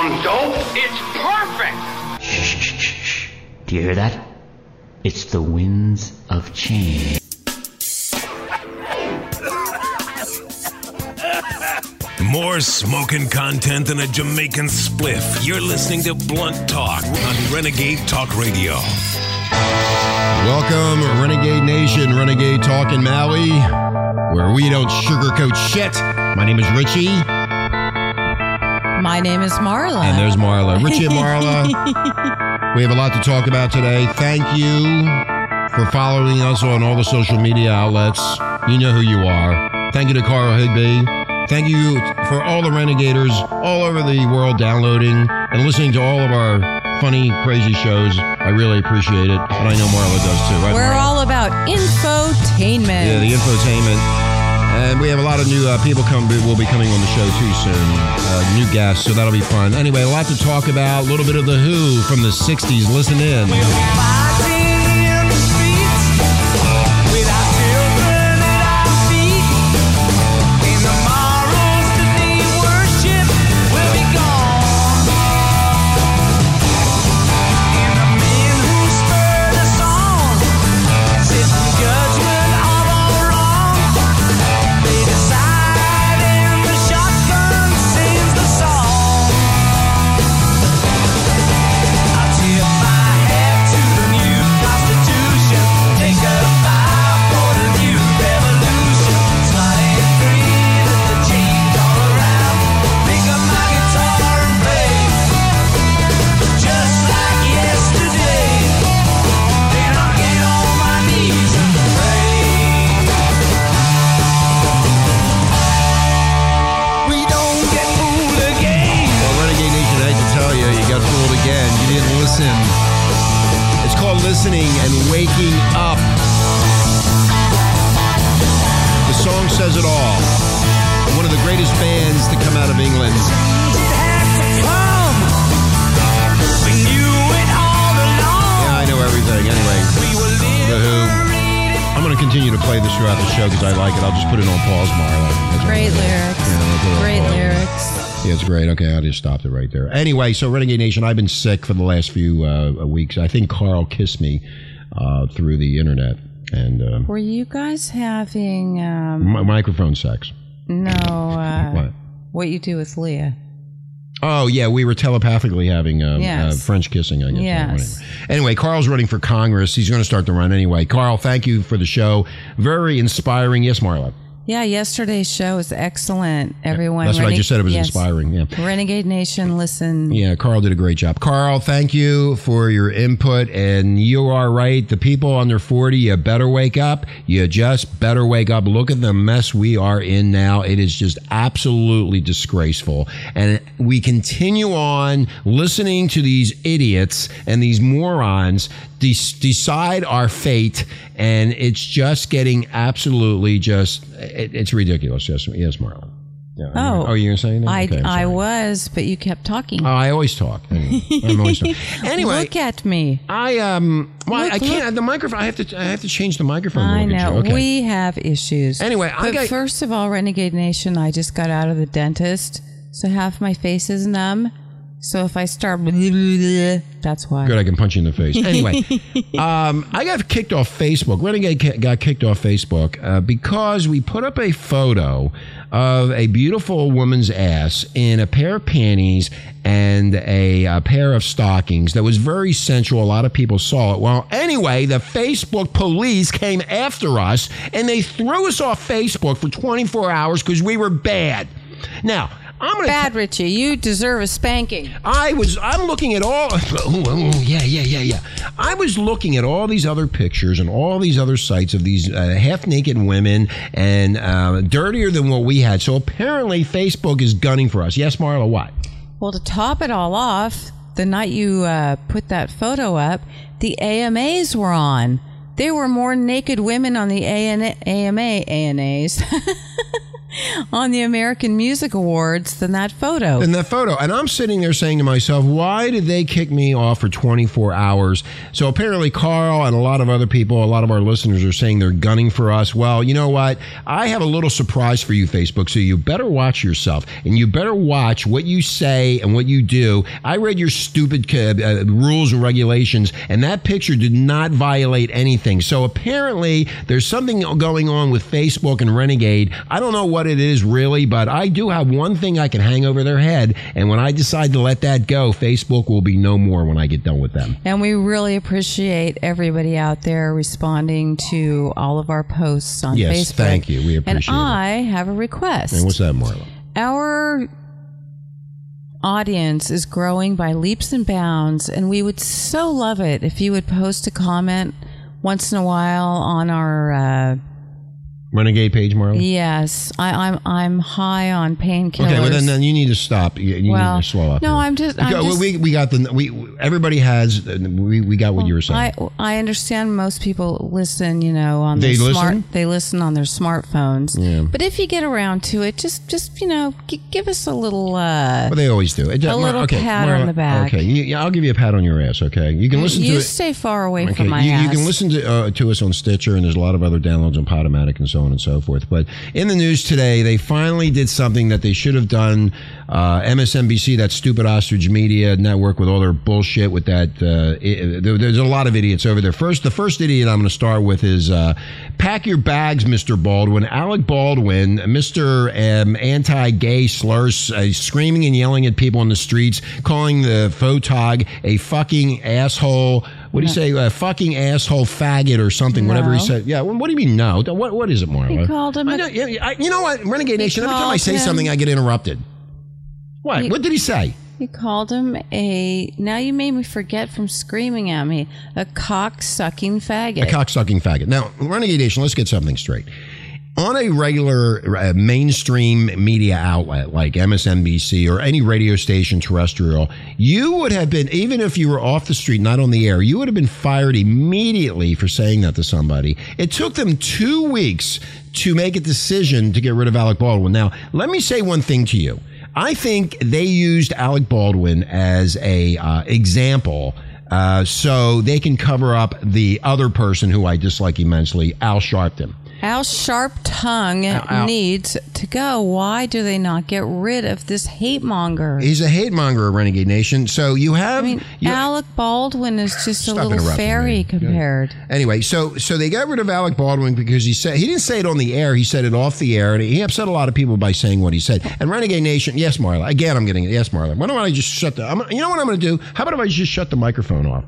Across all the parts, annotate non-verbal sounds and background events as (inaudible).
on dope. It's perfect. Shh, shh, shh, shh. Do you hear that? It's the winds of change. More smoking content than a Jamaican spliff. You're listening to Blunt Talk on Renegade Talk Radio. Welcome, Renegade Nation, Renegade Talk in Maui, where we don't sugarcoat shit. My name is Richie, My name is Marla. and there's Marla. Richie and Marla, (laughs) we have a lot to talk about today. Thank you for following us on all the social media outlets. You know who you are. Thank you to Carl Higbie. Thank you for all the Renegaders all over the world downloading and listening to all of our funny, crazy shows. I really appreciate it, and I know Marla does too. Right, We're Marla? all about infotainment. Yeah, the infotainment. And we have a lot of new uh, people come will be coming on the show too soon. Uh, new guests, so that'll be fun. Anyway, a lot to talk about. A little bit of the Who from the '60s. Listen in. Throughout the show because I like it. I'll just put it on pause, Marla. Great lyrics. Yeah, I'll put it on Great lyrics. Yeah, it's great. Okay, I just stopped it right there. Anyway, so Renegade Nation, I've been sick for the last few uh, weeks. I think Carl kissed me uh, through the internet and uh, Were you guys having um, mi- microphone sex. no uh, What? what you do with Leah? Oh yeah, we were telepathically having um, Yes. uh, French kissing. I guess. Yes. Anyway. anyway, Carl's running for Congress. He's going to start the run anyway. Carl, thank you for the show. Very inspiring. Yes, Marla. Yeah, yesterday's show was excellent. Everyone, That's what I just said. It was yes. inspiring. Yeah. Renegade Nation, listen. Yeah, Carl did a great job. Carl, thank you for your input. And you are right. The people under 40, you better wake up. You just better wake up. Look at the mess we are in now. It is just absolutely disgraceful. And we continue on listening to these idiots and these morons de- decide our fate. And it's just getting absolutely just, it, it's ridiculous. Yes, yes, Marlon. Yeah. Oh. oh, you're saying that? I, Okay, I was, but you kept talking. Oh, I always talk. Anyway, I'm always talking. (laughs) Anyway, Look at me. I um, well, Look, I can't. look. The microphone. I have to. I have to change the microphone. I know. Okay. We have issues. Anyway, I got- first of all, Renegade Nation, I just got out of the dentist, so half my face is numb. So if I start, (laughs) that's why. Good, I can punch you in the face. Anyway, (laughs) um, I got kicked off Facebook. Renegade got kicked off Facebook uh, because we put up a photo of a beautiful woman's ass in a pair of panties and a, a pair of stockings that was very sensual. A lot of people saw it. Well, anyway, the Facebook police came after us and they threw us off Facebook for 24 hours because we were bad. Now, I'm to Bad, Richie. You deserve a spanking. I was I'm looking at all (laughs) oh, oh, yeah yeah yeah yeah I was looking at all these other pictures and all these other sites of these uh, half naked women and uh, dirtier than what we had so apparently Facebook is gunning for us yes Marla what Well, to top it all off, the night you uh, put that photo up, the AMAs were on. There were more naked women on the AN- AMA ANAs (laughs) (laughs) on the American Music Awards than that photo. in that photo. And I'm sitting there saying to myself, why did they kick me off for 24 hours? So apparently, Carl and a lot of other people, a lot of our listeners are saying they're gunning for us. Well, you know what? I have a little surprise for you, Facebook. So you better watch yourself and you better watch what you say and what you do. I read your stupid uh, rules and regulations, and that picture did not violate anything. So apparently, there's something going on with Facebook and Renegade. I don't know what it is really, but I do have one thing I can hang over their head. And when I decide to let that go, Facebook will be no more when I get done with them. And we really appreciate everybody out there responding to all of our posts on Yes, Facebook. thank you. We appreciate And it. I have a request. And what's that, Marla? Our audience is growing by leaps and bounds, and we would so love it if you would post a comment once in a while on our. Uh, Renegade page, Marla? yes, I, I'm I'm high on painkillers. Okay, well then, then you need to stop. You, you Well, need to slow up. no, here. I'm just- I'm Okay, just- we we got the we everybody has we we got what you were saying. I I understand most people listen, you know, on They their smart. listen? They listen on their smartphones. Yeah. But if you get around to it, just just you know, g- give us a little. uh well, they always do. It, A little pat on the back. Okay, you, yeah, I'll give you a pat on your ass. Okay, you can listen You to it. stay far away Okay, from my you, ass. you can listen to uh, to us on Stitcher, and there's a lot of other downloads on Podomatic and so on and so forth. But in the news today, they finally did something that they should have done. Uh, MSNBC, that stupid ostrich media network, with all their bullshit, with that. Uh, i there- there's a lot of idiots over there. First, the first idiot I'm going to start with is uh, pack your bags, Mr. Baldwin. Alec Baldwin, Mr. Um, anti-gay slurs, uh, screaming and yelling at people in the streets, calling the photog a fucking asshole. What do you say? A fucking asshole faggot or something, whatever he No. said. Yeah, well, what do you mean no? What, what is it, Marla? He called him I a- know- yeah, yeah, I- you know what? Renegade Nation, every time I called say him- something, I get interrupted. What? He- what did he say? You called him a. Now you made me forget from screaming at me. A cock sucking faggot. A cocksucking faggot. Now, Renegade Nation, let's get something straight. On a regular uh, mainstream media outlet like MSNBC or any radio station terrestrial, you would have been, even if you were off the street, not on the air, you would have been fired immediately for saying that to somebody. It took them two weeks to make a decision to get rid of Alec Baldwin. Now, let me say one thing to you. I think they used Alec Baldwin as a uh, example uh, so they can cover up the other person who I dislike immensely, Al Sharpton. Al Sharp Tongue Al- needs to go. Why do they not get rid of this hate monger? He's a hate monger Renegade Nation. So you have I mean, you- Alec Baldwin is just a little fairy me. compared. Anyway, so so they got rid of Alec Baldwin because he said he didn't say it on the air. He said it off the air, and he upset a lot of people by saying what he said. And Renegade Nation, yes, Marla. Again, I'm getting it. Yes, Marla. Why don't I just shut the? I'm, you know what I'm going to do? How about if I just shut the microphone off?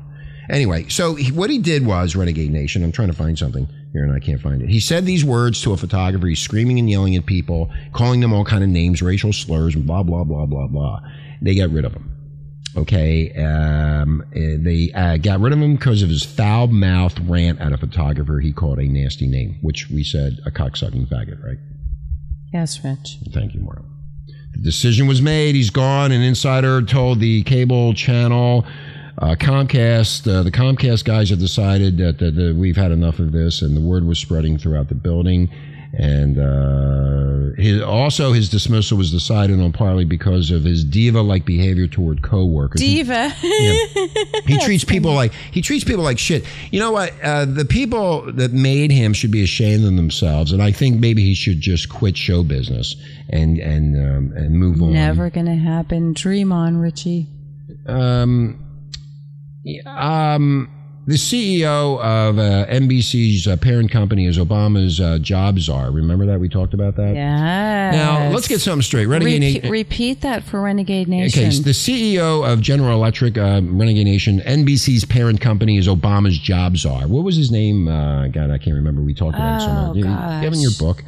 Anyway, so he, what he did was Renegade Nation. I'm trying to find something here, and I can't find it. He said these words to a photographer. He's screaming and yelling at people, calling them all kind of names, racial slurs, and blah blah blah blah blah. They got rid of him. Okay, um, eh, they uh, got rid of him because of his foul mouthed rant at a photographer he called a nasty name, which we said a cocksucking faggot, right? Yes, Rich. Thank you, Maura. The decision was made. He's gone. An insider told the cable channel uh, Comcast. Uh, the Comcast guys have decided that, that, that we've had enough of this, and the word was spreading throughout the building. And uh, his, also, his dismissal was decided on partly because of his diva-like behavior toward coworkers. He- Diva. (laughs) he treats people like he treats people like shit. You know what? Uh, the people that made him should be ashamed of themselves, and I think maybe he should just quit show business and and um, and move on. Never gonna happen. Dream on, Richie. Um, um, the CEO of uh, NBC's uh, parent company is Obama's uh, job czar. Remember that we talked about that. Yes. Now let's get something straight. Renegade Repeat, Nation- repeat that for Renegade Nation. Okay, so the CEO of General Electric, uh, Renegade Nation, NBC's parent company is Obama's job czar. What was his name? Uh, God, I can't remember. We talked about it so Oh, much. You- you have in your book.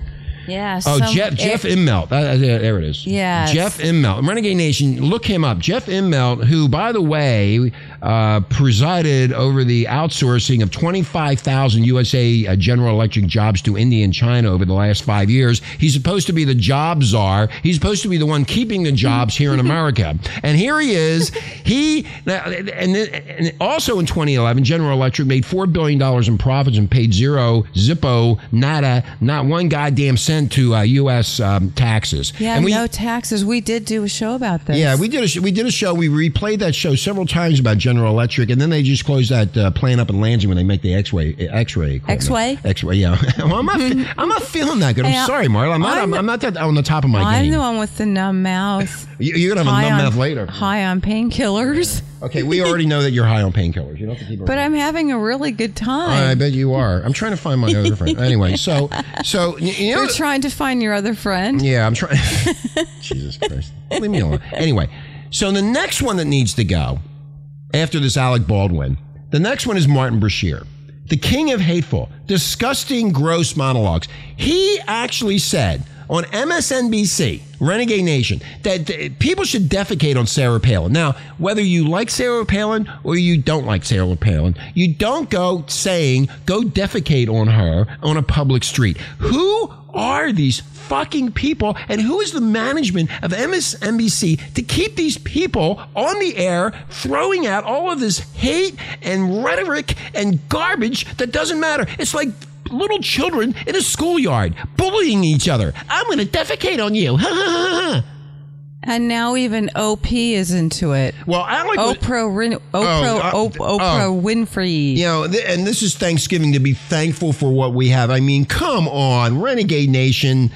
Yeah. Oh, some- Jeff Jeff Immelt. Uh, there it is. Yes. Jeff Immelt. Renegade Nation, look him up. Jeff Immelt, who, by the way, uh, presided over the outsourcing of 25,000 USA uh, General Electric jobs to India and China over the last five years. He's supposed to be the job czar. He's supposed to be the one keeping the jobs here in America. (laughs) And here he is. He now, and, and also in 2011, General Electric made four billion dollars in profits and paid zero, zippo, nada, not one goddamn cent percent to uh, U.S. Um, taxes. Yeah, and we, no taxes. We did do a show about this. Yeah, we did a sh- we did a show. We replayed that show several times about General Electric, and then they just closed that uh, plant up in Lansing when they make the X-ray X-ray equipment. X-ray? X-ray. Yeah. (laughs) well, I'm not fe- I'm not feeling that good. I'm Hey, sorry, Marla. I'm not. I'm, I'm- I'm not that on the top of my head. I'm game. the one with the numb mouth. You- You're gonna have a numb on, mouth later. High on painkillers. Okay, we already know that you're high on painkillers. You don't have to keep. But I'm having a really good time. I bet you are. I'm trying to find my other friend. Anyway, so (laughs) so you know. You're trying to find your other friend. Yeah, I'm trying. (laughs) Jesus Christ, leave me alone. Anyway, so the next one that needs to go after this Alec Baldwin, the next one is Martin Brashear, the king of hateful, disgusting, gross monologues. He actually said on MSNBC, Renegade Nation, that uh, people should defecate on Sarah Palin. Now, whether you like Sarah Palin or you don't like Sarah Palin, you don't go saying, go defecate on her on a public street. Who are these fucking people and who is the management of MSNBC to keep these people on the air throwing out all of this hate and rhetoric and garbage that doesn't matter? It's like little children in a schoolyard bullying each other. I'm going to defecate on you. (laughs) And now even OP is into it. well, Alec was- Oprah, Rin- Oprah, Oh, uh, Op- Oprah oh. Winfrey. You know, th- and this is Thanksgiving to be thankful for what we have. I mean, come on, Renegade Nation.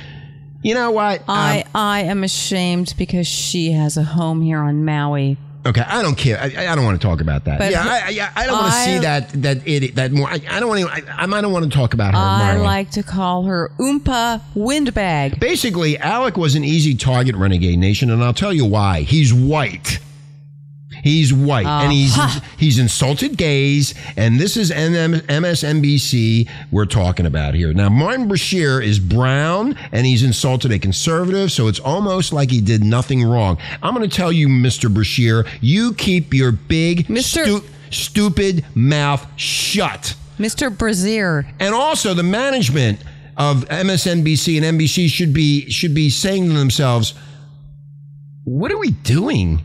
You know what? I, Um, I am ashamed because she has a home here on Maui. Okay, I don't care. I, I don't want to talk about that. But yeah, I, I, I don't want to see that that idiot that more. I, I don't want to. I, I don't want to talk about her. I Marla. like to call her Oompa Windbag. Basically, Alec was an easy target, Renegade Nation, and I'll tell you why. He's white. He's white, and oh. he's he's insulted gays, and this is NM, MSNBC we're talking about here. Now, Martin Brashear is brown, and he's insulted a conservative, so it's almost like he did nothing wrong. I'm going to tell you, Mr. Brashear, you keep your big, Mr. stu- stupid mouth shut. Mr. Brazier. And also the management of MSNBC and NBC should be should be saying to themselves, "What are we doing?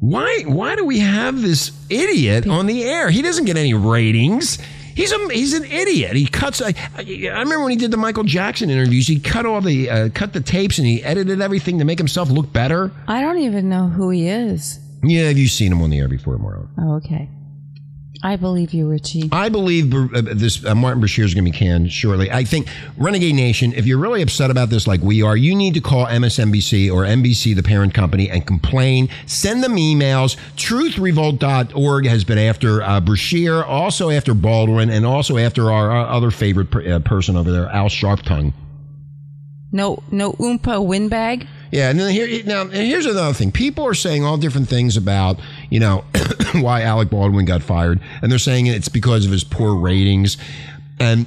Why why do we have this idiot on the air? He doesn't get any ratings." He's a he's an idiot. He cuts. I, I remember when he did the Michael Jackson interviews. He cut all the uh, cut the tapes and he edited everything to make himself look better. I don't even know who he is. Yeah, have you seen him on the air before, Mauro? Oh, okay. I believe you, Richie. I believe uh, this uh, Martin Bashir is going to be canned shortly. I think Renegade Nation, if you're really upset about this like we are, you need to call MSNBC or NBC, the parent company, and complain. Send them emails. TruthRevolt.org has been after uh, Brashear, also after Baldwin, and also after our, our other favorite per, uh, person over there, Al Sharptongue. No, no Oompa Windbag. Yeah, and then here now here's another thing. People are saying all different things about, you know, (coughs) why Alec Baldwin got fired, and they're saying it's because of his poor ratings. And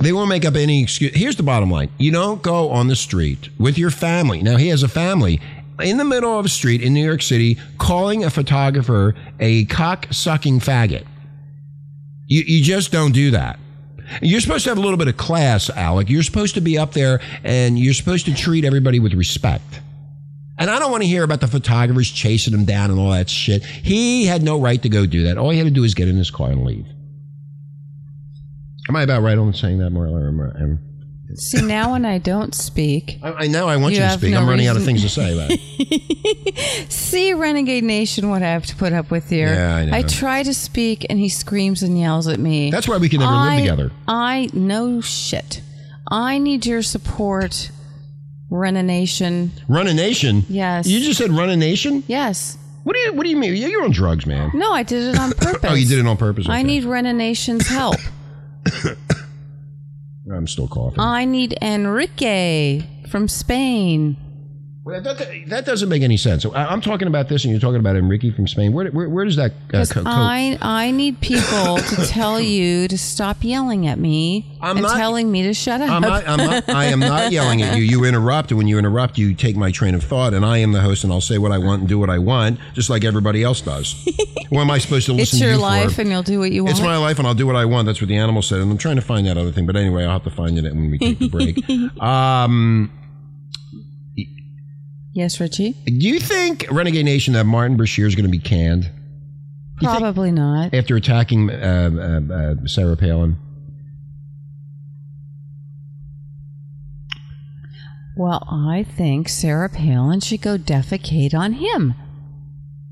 they won't make up any excuse. Here's the bottom line. You don't go on the street with your family. Now he has a family in the middle of a street in New York City calling a photographer a cock sucking faggot. You, you just don't do that. You're supposed to have a little bit of class, Alec. You're supposed to be up there and you're supposed to treat everybody with respect. And I don't want to hear about the photographers chasing him down and all that shit. He had no right to go do that. All he had to do is get in his car and leave. Am I about right on saying that, Marla? Or am I- am- See, now when I don't speak, I, I know I want you, You to speak. no I'm running out of things to say about it. (laughs) see Renegade Nation, what I have to put up with here. Yeah, I know. try to speak, and he screams and yells at me. That's why we can never I, live together. I know shit. I need your support, Rena Nation. Run a nation. Yes. You just said run a nation. Yes. What do you What do you mean? You're on drugs, man. No, I did it on purpose. (laughs) Oh, you did it on purpose. I Okay. need Rena Nation's help. (coughs) I'm still coughing. I need Enrique from Spain. Well, that, that, doesn't make any sense. So I, I'm talking about this, and you're talking about Enrique from Spain. Where, where, where does that uh, co- I I need people to tell you to stop yelling at me I'm and not- telling me to shut up. I'm not, I'm not, I am not (laughs) yelling at you. You interrupt, and when you interrupt, you take my train of thought, and I am the host, and I'll say what I want and do what I want, just like everybody else does. (laughs) what am I supposed to listen it's your to you life, for? and you'll do what you want. It's my life, and I'll do what I want. That's what the animal said, and I'm trying to find that other thing. But anyway, I'll have to find it when we take the break. (laughs) um, yes, Richie. do you think Renegade Nation that Martin Brashear is going to be canned Probably not. after attacking uh, uh, uh, Sarah Palin? Well, I think Sarah Palin should go defecate on him.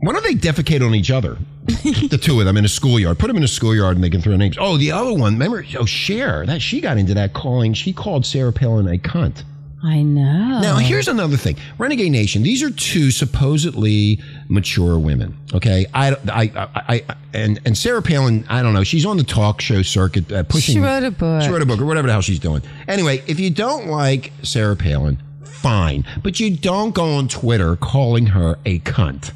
Why don't they defecate on each other? (laughs) the two of them in a schoolyard. Put them in a schoolyard and they can throw names. Oh, the other one, remember? Oh, Cher. That she got into that calling. She called Sarah Palin a cunt. I know. Now, here's another thing. Renegade Nation, these are two supposedly mature women. Okay. I, I, I, I and, and Sarah Palin, I don't know. She's on the talk show circuit uh, pushing. She wrote a book. She wrote a book or whatever the hell she's doing. Anyway, if you don't like Sarah Palin, fine. But you don't go on Twitter calling her a cunt.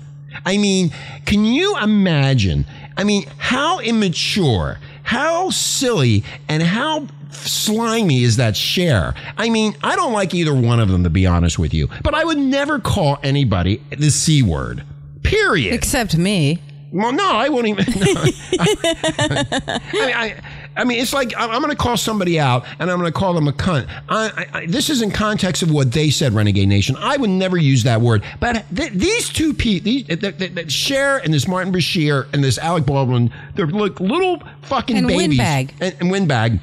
I mean, can you imagine? I mean, how immature, how silly, and how slimy is that share? I mean, I don't like either one of them, to be honest with you, but I would never call anybody the C word. Period. Except me. Well, no, I won't even. (laughs) no. I, mean, I, I mean, it's like I'm, I'm going to call somebody out and I'm going to call them a cunt. I, I, this is in context of what they said, Renegade Nation. I would never use that word. But th- these two people, these, th- th- th- Cher and this Martin Bashir and this Alec Baldwin, they're like little fucking And babies. Windbag. And, and Windbag.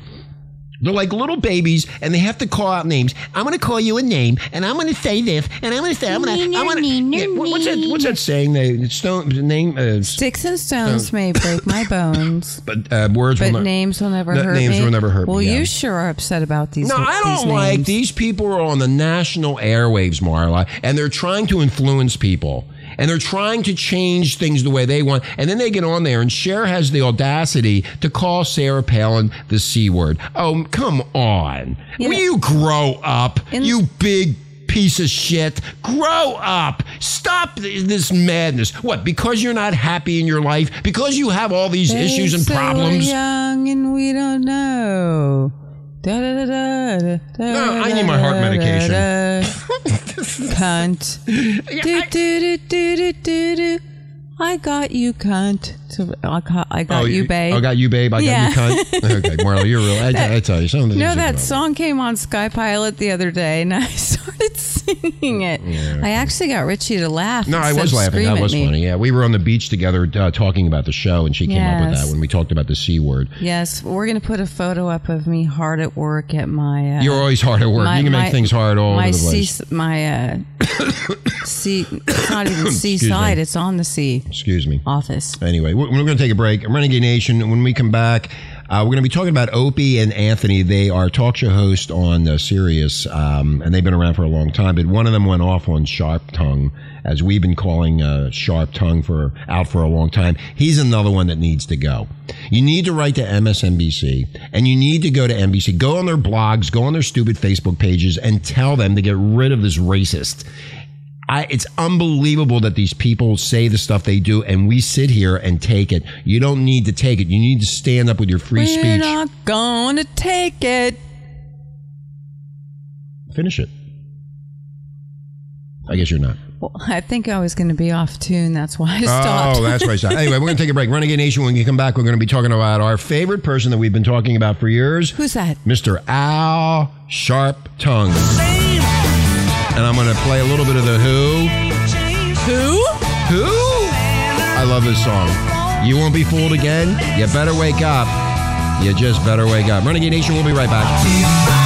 They're like little babies, and they have to call out names. I'm going to call you a name, and I'm going to say this, and I'm going to say I'm going to. I'm going to. What's that? What's that saying? The stone the name. Uh, Sticks and stones may break my (laughs) bones, but uh, words will but not. names will never No, hurt names me. will never hurt me, Well, yeah. you sure are upset about these. No, I don't like names. these people are on the national airwaves, Marla, and they're trying to influence people. And they're trying to change things the way they want. And then they get on there, and Cher has the audacity to call Sarah Palin the C word. Oh, come on. You Will know- you grow up, In- you big piece of shit? Grow up. Stop this madness. What, because you're not happy in your life? Because you have all these They issues and problems? young and we don't know. Da, da, da, da, da, da, No, I need my heart medication. da, (laughs) da. Cunt. Do, do, do, do, do, do, do. I got you, cunt. So I got, I got you, babe. I got you, babe. I Yeah. got you, cunt. okay, Marla, you're real. I, I tell you something. No, that song came on Sky Pilot the other day, and (laughs) I started singing it. I actually got Richie to laugh. No, I was laughing. That was me. funny. Yeah, we were on the beach together uh, talking about the show, and she came up with that when we talked about the c word. Yes, we're gonna put a photo up of me hard at work at my. Uh, You're always hard at work. my- you can make my- things hard all over the place. my uh, (coughs) sea. It's not even (coughs) seaside. It's on the sea. Excuse me. Office. Anyway, we're, we're going to take a break. Renegade Nation. When we come back, uh, we're going to be talking about Opie and Anthony. They are talk show hosts on uh, Sirius, um, and they've been around for a long time. But one of them went off on Sharp Tongue, as we've been calling uh, Sharp Tongue for out for a long time. He's another one that needs to go. You need to write to MSNBC, and you need to go to NBC. Go on their blogs, go on their stupid Facebook pages, and tell them to get rid of this racist. I, it's unbelievable that these people say the stuff they do, and we sit here and take it. You don't need to take it. You need to stand up with your free We're speech. not gonna take it. Finish it. I guess you're not. Well, I think I was going to be off tune. That's why I oh, stopped. Oh, that's right. stopped. (laughs) Anyway, we're going to take a break. Renegade Nation, when you come back, we're going to be talking about our favorite person that we've been talking about for years Who's that? Mr. Al Sharp Tongue. And I'm going to play a little bit of the Who. Who? Who? I love this song. You won't be fooled again. You better wake up. You just better wake up. Renegade Nation, we'll be right back.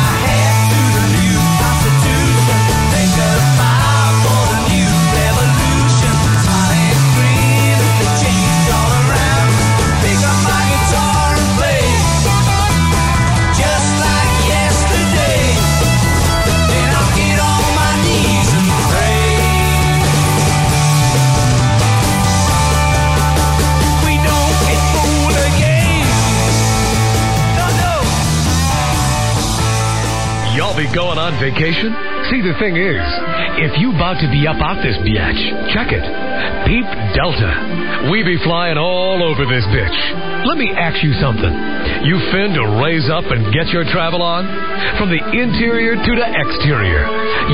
Be going on vacation? See, the thing is, if you about to be up out this biatch, check it. Peep Delta. We be flying all over this bitch. Let me ask you something. You fin to raise up and get your travel on? From the interior to the exterior.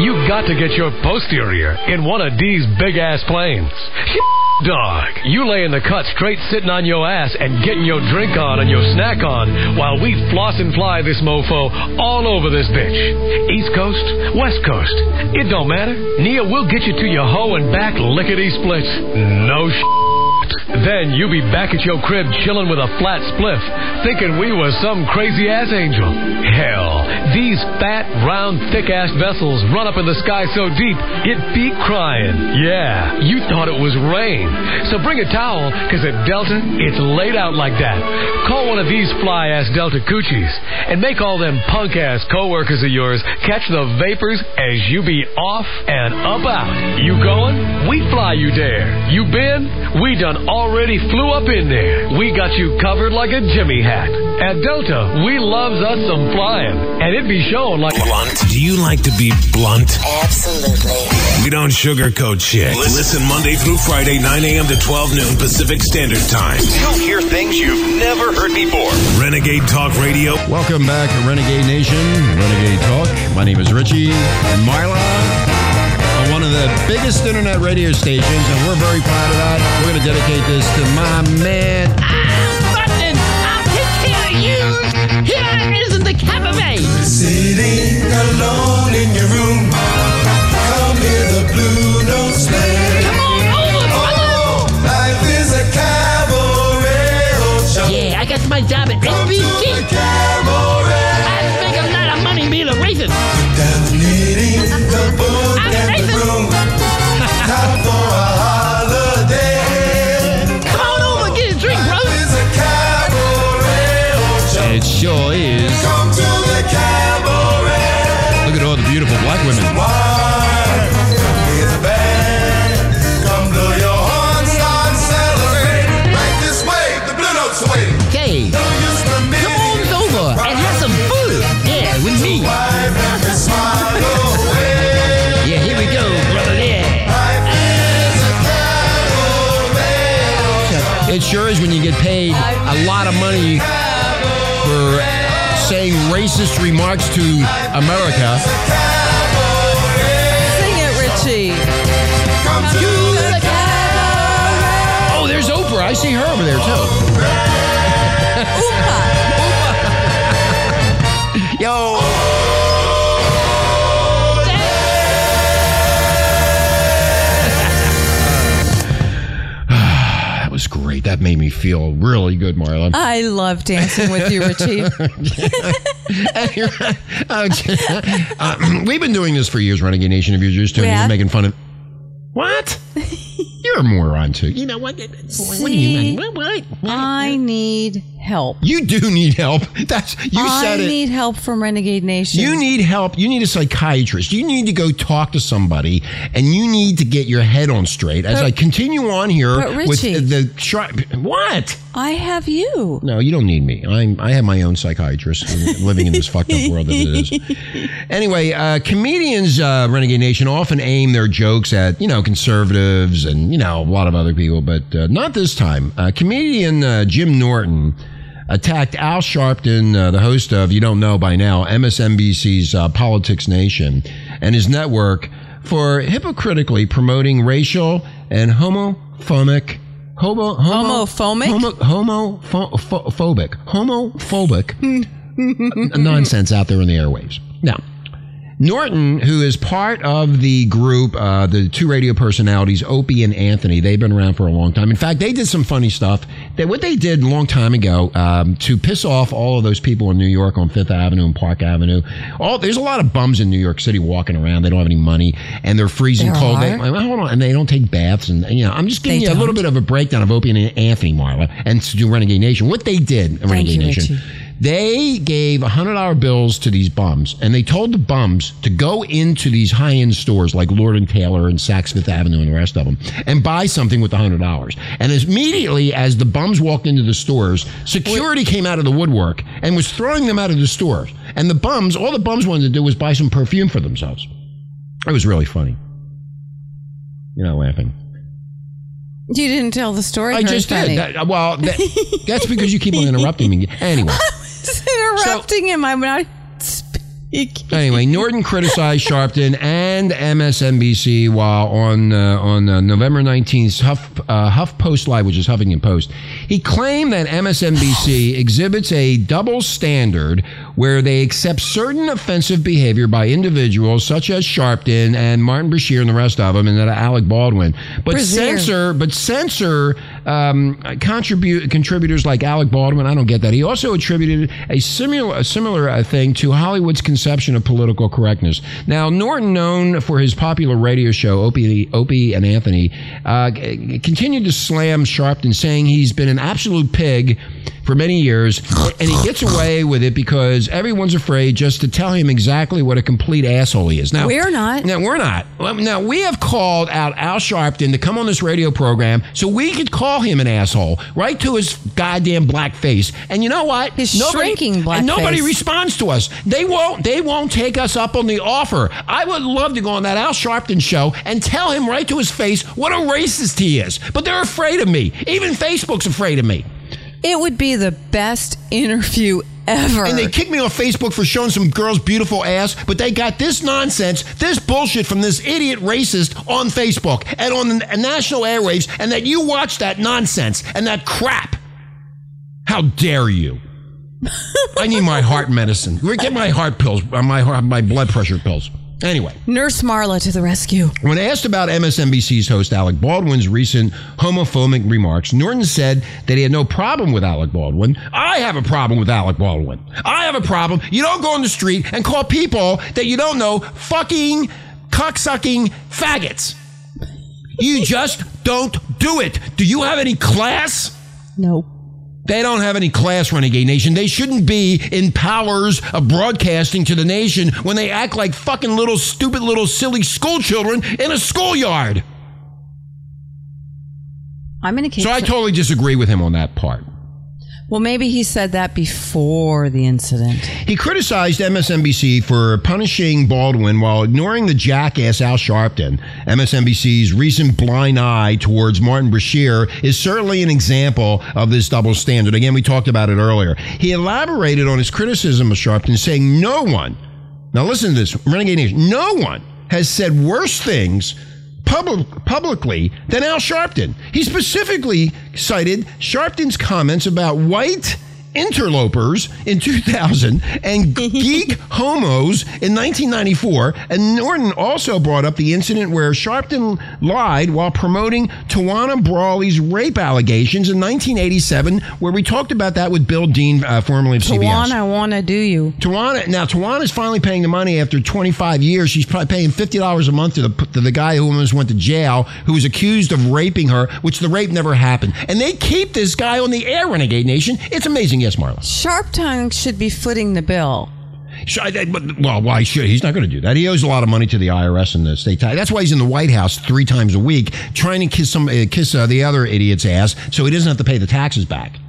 You got to get your posterior in one of these big ass planes. (laughs) Dog, you lay in the cut straight sitting on your ass and getting your drink on and your snack on while we floss and fly this mofo all over this bitch. East Coast, West Coast, it don't matter. Nia we'll get you to your hoe and back lickety splits. No. Then you be back at your crib chilling with a flat spliff, thinking we was some crazy ass angel. Hell, these fat, round, thick ass vessels run up in the sky so deep, it be crying. Yeah, you thought it was rain. So bring a towel, cause at Delta, it's laid out like that. Call one of these fly ass Delta coochies and make all them punk ass coworkers of yours catch the vapors as you be off and about. You going? We fly you there. You been? We done already flew up in there. We got you covered like a Jimmy hat. At Delta, we loves us some flying, and it be showing like Blunt. Do you like to be blunt? Absolutely. We don't sugarcoat shit. Listen Monday through Friday, 9 a.m. to 12 noon Pacific Standard Time. You'll hear things you've never heard before. Renegade Talk Radio. Welcome back, Renegade Nation, Renegade Talk. My name is Richie and Marla on one of the biggest internet radio stations, and we're very proud of that. We're going to dedicate this to my man. London, I'll take care of you. Here is the cabaret. Sitting alone in your room. Come hear the blue notes play. Come on over, brother. Oh, life is a cabaret. Oh, Yeah, I got my job at to get paid a lot of money for saying racist remarks to America. Sing it, Richie. Come to the Oh, there's Oprah. I see her over there too. Was great. That made me feel really good, Marlon. I love dancing with you, Richie. (laughs) Okay. Uh, we've been doing this for years, Renegade Nation. If you're just doing We making fun of. What? You're a moron too. You know what? What do you mean? What? what? I need help. You do need help. (laughs) That's you I said it. need help from Renegade Nation. You need help. You need a psychiatrist. You need to go talk to somebody, and you need to get your head on straight. As But- I continue on here with the tri- what? I have you. No, you don't need me. I'm I have my own psychiatrist (laughs) living in this fucked up world that it is. (laughs) Anyway, uh, comedians, uh, Renegade Nation, often aim their jokes at you know conservatives and you know a lot of other people, but uh, not this time. Uh, comedian uh, Jim Norton attacked Al Sharpton, uh, the host of you don't know by now MSNBC's uh, Politics Nation, and his network for hypocritically promoting racial and homophobic. Homo, homo, Homophobic? Homo, homophobic, homophobic nonsense out there in the airwaves. Now, Norton, who is part of the group, uh, the two radio personalities, Opie and Anthony, they've been around for a long time. In fact, they did some funny stuff. That what they did a long time ago um, to piss off all of those people in New York on Fifth Avenue and Park Avenue. All there's a lot of bums in New York City walking around. They don't have any money and they're freezing There cold. They, hold on, and they don't take baths. And you know, I'm just giving They you a little bit of a breakdown of Opie and Anthony, Marla, and to do Renegade Nation. What they did, Renegade you, Nation. Richie. They gave $100 bills to these bums, and they told the bums to go into these high end stores like Lord and Taylor and Saks Fifth Avenue and the rest of them and buy something with the $100. And as immediately as the bums walked into the stores, security came out of the woodwork and was throwing them out of the stores. And the bums, all the bums wanted to do was buy some perfume for themselves. It was really funny. You're not laughing. You didn't tell the story. I just funny. did. That, well, that, (laughs) that's because you keep on interrupting me. Anyway. (laughs) interrupting him. I'm not speaking. Anyway, Norton criticized Sharpton and MSNBC while on uh, on uh, November 19th Huff uh, HuffPost Live, which is Huffington Post. He claimed that MSNBC (sighs) exhibits a double standard where they accept certain offensive behavior by individuals such as Sharpton and Martin Bashir and the rest of them, and that Alec Baldwin, but Brazier. censor but censor um, contribute contributors like Alec Baldwin. I don't get that. He also attributed a similar a similar uh, thing to Hollywood's conception of political correctness. Now, Norton, known for his popular radio show Opie, Opie and Anthony, uh, continued to slam Sharpton, saying he's been an absolute pig for many years, and he gets away with it because everyone's afraid just to tell him exactly what a complete asshole he is. Now We're not. Now we're not. Now we have called out Al Sharpton to come on this radio program so we could call him an asshole right to his goddamn black face. And you know what? His shrinking black face. and nobody face. responds to us. They won't. They won't take us up on the offer. I would love to go on that Al Sharpton show and tell him right to his face what a racist he is. But they're afraid of me. Even Facebook's afraid of me. It would be the best interview ever. And they kicked me off Facebook for showing some girl's beautiful ass, but they got this nonsense, this bullshit from this idiot racist on Facebook and on the national airwaves, and that you watch that nonsense and that crap. How dare you? I need my heart medicine. Get my heart pills, my heart, my blood pressure pills. Anyway. Nurse Marla to the rescue. When asked about MSNBC's host Alec Baldwin's recent homophobic remarks, Norton said that he had no problem with Alec Baldwin. I have a problem with Alec Baldwin. I have a problem. You don't go on the street and call people that you don't know fucking cocksucking faggots. You just don't do it. Do you have any class? Nope. They don't have any class, Renegade Nation. They shouldn't be in powers of broadcasting to the nation when they act like fucking little stupid little silly school children in a schoolyard. I'm going to keep. So I totally disagree with him on that part. Well, maybe he said that before the incident. He criticized MSNBC for punishing Baldwin while ignoring the jackass Al Sharpton. MSNBC's recent blind eye towards Martin Bashir is certainly an example of this double standard. Again, we talked about it earlier. He elaborated on his criticism of Sharpton, saying, No one, now listen to this, Renegade Nation, no one has said worse things public, publicly than Al Sharpton. He specifically cited Sharpton's comments about white interlopers in 2000 and (laughs) geek homos in 1994. And Norton also brought up the incident where Sharpton lied while promoting Tawana Brawley's rape allegations in 1987, where we talked about that with Bill Dean, uh, formerly of CBS. Tawana, I want to do you. Tawana now Tawana's finally paying the money after 25 years. She's probably paying fifty dollars a month to the to the guy who almost went to jail, who was accused of raping her, which the rape never happened. And they keep this guy on the air, Renegade Nation. It's amazing. Yes, Marla. Sharp Tongue should be footing the bill. I- I- but- Well, why should he's not going to do that? He owes a lot of money to the IRS and the state tax. That's why he's in the White House three times a week, trying to kiss some uh, kiss uh, the other idiot's ass, so he doesn't have to pay the taxes back.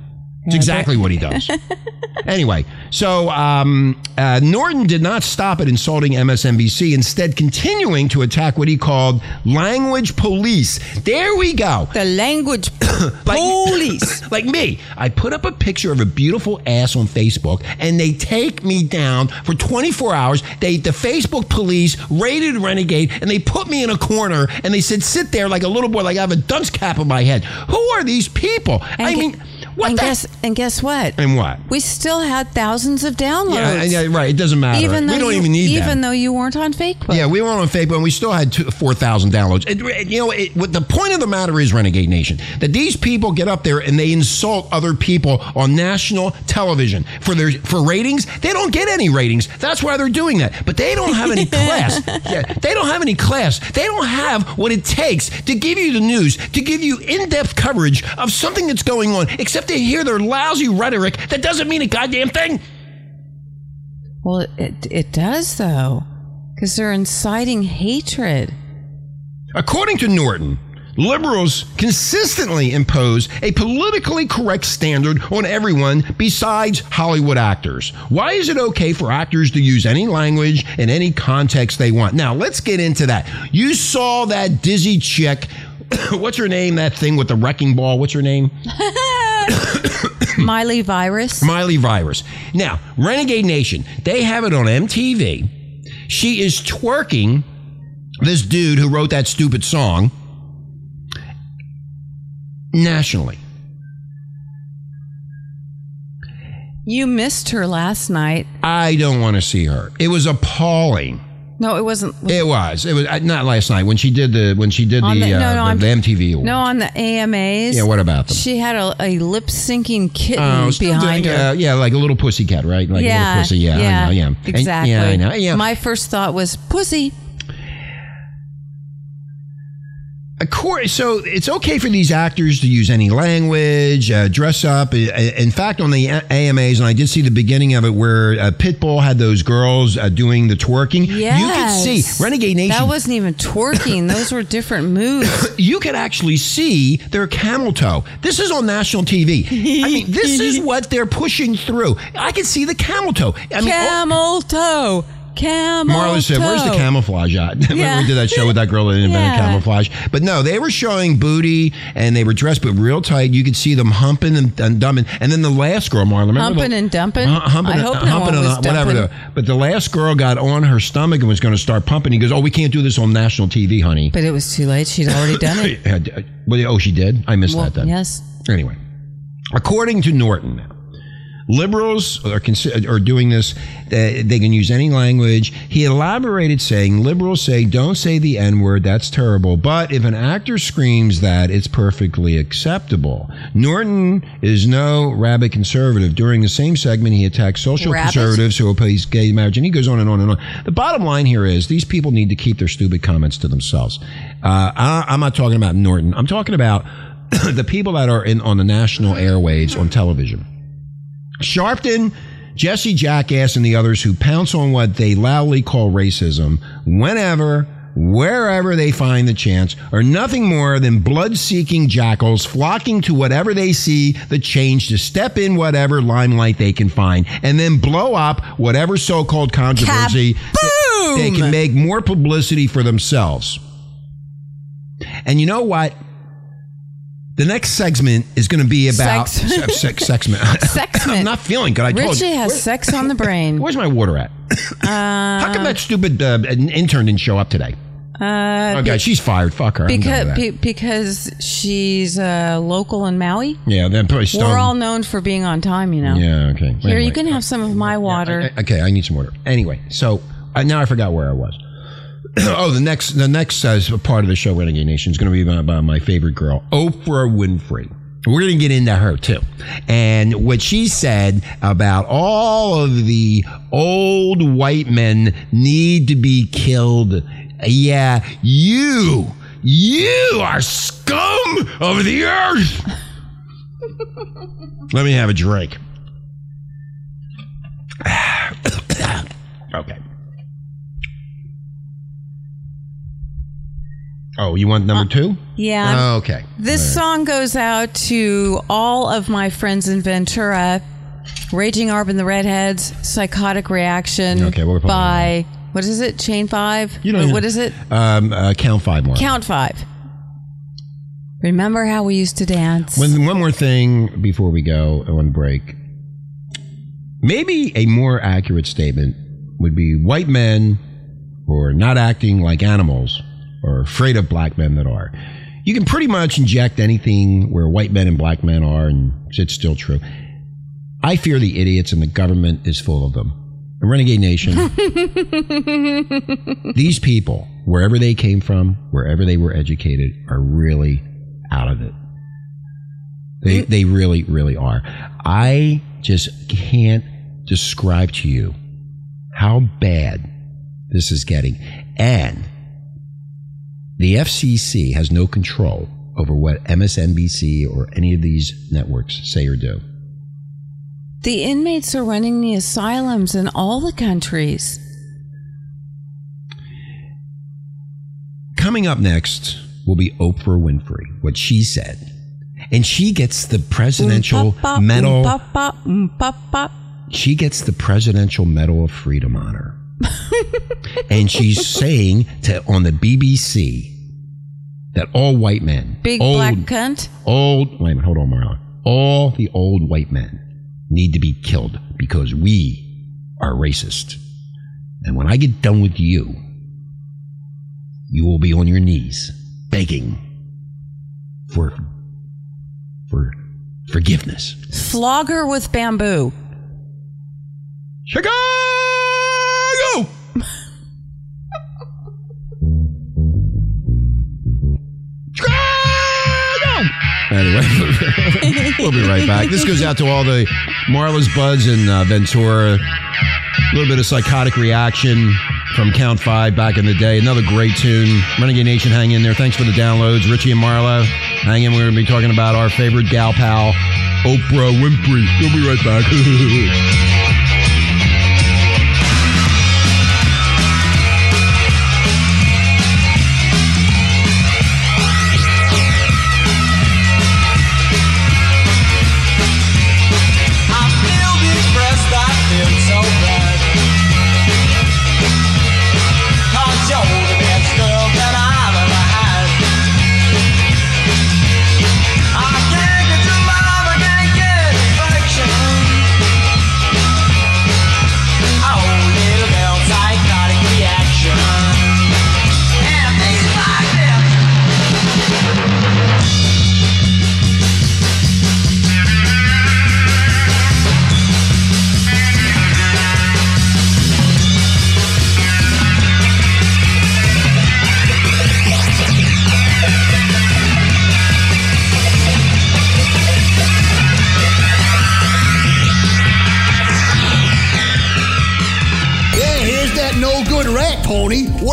It's exactly what he does. (laughs) anyway, so um, uh, Norton did not stop at insulting MSNBC, instead continuing to attack what he called language police. There we go. The language (coughs) Like- (coughs) police. (laughs) like me, I put up a picture of a beautiful ass on Facebook, and they take me down for 24 hours. They, the Facebook police raided Renegade, and they put me in a corner, and they said, "Sit there like a little boy, like I have a dunce cap on my head." Who are these people? I And mean, gu- what and the? guess and guess what? and what? We still had thousands of downloads. Yeah, yeah, right. It doesn't matter. Even though we don't you, even need that. even them. though you weren't on Facebook. Yeah, we weren't on Facebook, and we still had two, 4,000 downloads. It- it- you know, it, what the point of the matter is, Renegade Nation, that these people get up there and they insult other people on national television for their for ratings. They don't get any ratings. That's why they're doing that. But they don't have any (laughs) class. Yeah, they don't have any class. They don't have what it takes to give you the news, to give you in-depth coverage of something that's going on, except to hear their lousy rhetoric that doesn't mean a goddamn thing. Well, it it does though, because they're inciting hatred. According to Norton, liberals consistently impose a politically correct standard on everyone besides Hollywood actors. Why is it okay for actors to use any language in any context they want? Now, let's get into that. You saw that dizzy chick. (coughs) What's her name? That thing with the wrecking ball. What's her name? (laughs) (coughs) Miley virus. Miley Virus. Now, Renegade Nation, they have it on MTV. She is twerking this dude who wrote that stupid song nationally. You missed her last night. I don't want to see her. It was appalling. No, it wasn't. It was. It was uh, not last night when she did the when she did the, the- uh, no, no, the, the MTV. Awards. No, on the AMAs. Yeah, what about them? She had a, a lip syncing kitten still behind doing, her. uh, yeah, like a little pussy cat, right? Like a yeah, little pussy. Yeah, I know, yeah. And- exactly. yeah, I know. Yeah. My first thought was pussy. Of course, so it's okay for these actors to use any language, uh, dress up. In fact, on the AMAs, and I did see the beginning of it where uh, Pitbull had those girls uh, doing the twerking. Yes. You could see Renegade Nation. That wasn't even twerking. (laughs) Those were different moves. (laughs) you could actually see their camel toe. This is on national TV. I mean, this is (laughs) what they're pushing through. I can see the camel toe. I mean, Camel toe. Camel Marla said, "Where's the camouflage at?" (laughs) Yeah. we did that show with that girl that invented Yeah. camouflage. But no, they were showing booty and they were dressed but real tight. You could see them humping and, and dumping. And then the last girl, Marla, remember Humping the- and dumping? Hu- humping I and- hope no humping one and- was whatever. the- but the last girl got on her stomach and was going to start pumping. He goes, "Oh, we can't do this on national TV, honey." But it was too late. She'd already (laughs) done it. Uh, oh, she did. I missed Well, that then. yes. Anyway, according to Norton now, liberals are, are doing this. Uh, they can use any language. He elaborated saying, liberals say, don't say the N word, that's terrible. But if an actor screams that, it's perfectly acceptable. Norton is no rabid conservative. During the same segment, he attacks social Rabid? conservatives who oppose gay marriage. And he goes on and on and on. The bottom line here is these people need to keep their stupid comments to themselves. Uh, I, I'm not talking about Norton. I'm talking about (coughs) the people that are in on the national airwaves on television. Sharpton, Jesse Jackass, and the others who pounce on what they loudly call racism whenever, wherever they find the chance, are nothing more than blood seeking jackals flocking to whatever they see the change to step in whatever limelight they can find and then blow up whatever so called controversy they can make more publicity for themselves. And you know what? The next segment is going to be about Sex. se- (laughs) sex, segment. Sexment. (laughs) I'm not feeling good. I told Richie you. has sex on the (laughs) brain. Where's my water at? How come that stupid uh, intern didn't show up today? Uh, Okay, she's fired. Fuck her. I'm done because with that. be, because she's uh, local in Maui. yeah, then probably stone. We're all known for being on time, you know. yeah, okay. Here, Anyway. you can have some of my water. I- okay, I need some water. Anyway, so uh, now I forgot where I was. (coughs) oh, the next the next uh, part of the show, Renegade Nation, is going to be about, about my favorite girl, Oprah Winfrey. We're going to get into her too, and what she said about all of the old white men need to be killed. Yeah, you, you are scum of the earth. (laughs) Let me have a drink. (coughs) (coughs) okay. Oh, you want number two? Yeah. Oh, okay. This song goes out to all of my friends in Ventura. Raging Arb and the Redheads, Psychotic Reaction Okay, we're by, what is it, Chain 5? You don't what is it? Um, uh, count five more. Count 5. Remember how we used to dance? One, one more thing before we go on break. Maybe a more accurate statement would be white men or not acting like animals or afraid of black men that are. You can pretty much inject anything where white men and black men are, and it's still true. I fear the idiots, and the government is full of them. The Renegade Nation, (laughs) these people, wherever they came from, wherever they were educated, are really out of it. They, mm. they really, really are. I just can't describe to you how bad this is getting. And the FCC has no control over what MSNBC or any of these networks say or do. the inmates are running the asylums in all the countries. Coming up next will be Oprah Winfrey, what she said. And she gets the presidential medal. she gets the Presidential Medal of Freedom on her. (laughs) and she's saying to on the BBC that all white men, Big old, black cunt. old, wait a minute, hold on, Marla. All the old white men need to be killed because we are racist. And when I get done with you, you will be on your knees begging for for forgiveness. Flog her with bamboo. Chicago! Anyway, (laughs) we'll be right back. This goes out to all the Marla's buds in uh, Ventura. A little bit of psychotic reaction from Count Five back in the day. Another great tune. Renegade Nation, hang in there. Thanks for the downloads. Richie and Marla. hang in. We're going to be talking about our favorite gal pal, Oprah Winfrey. We'll be right back. (laughs)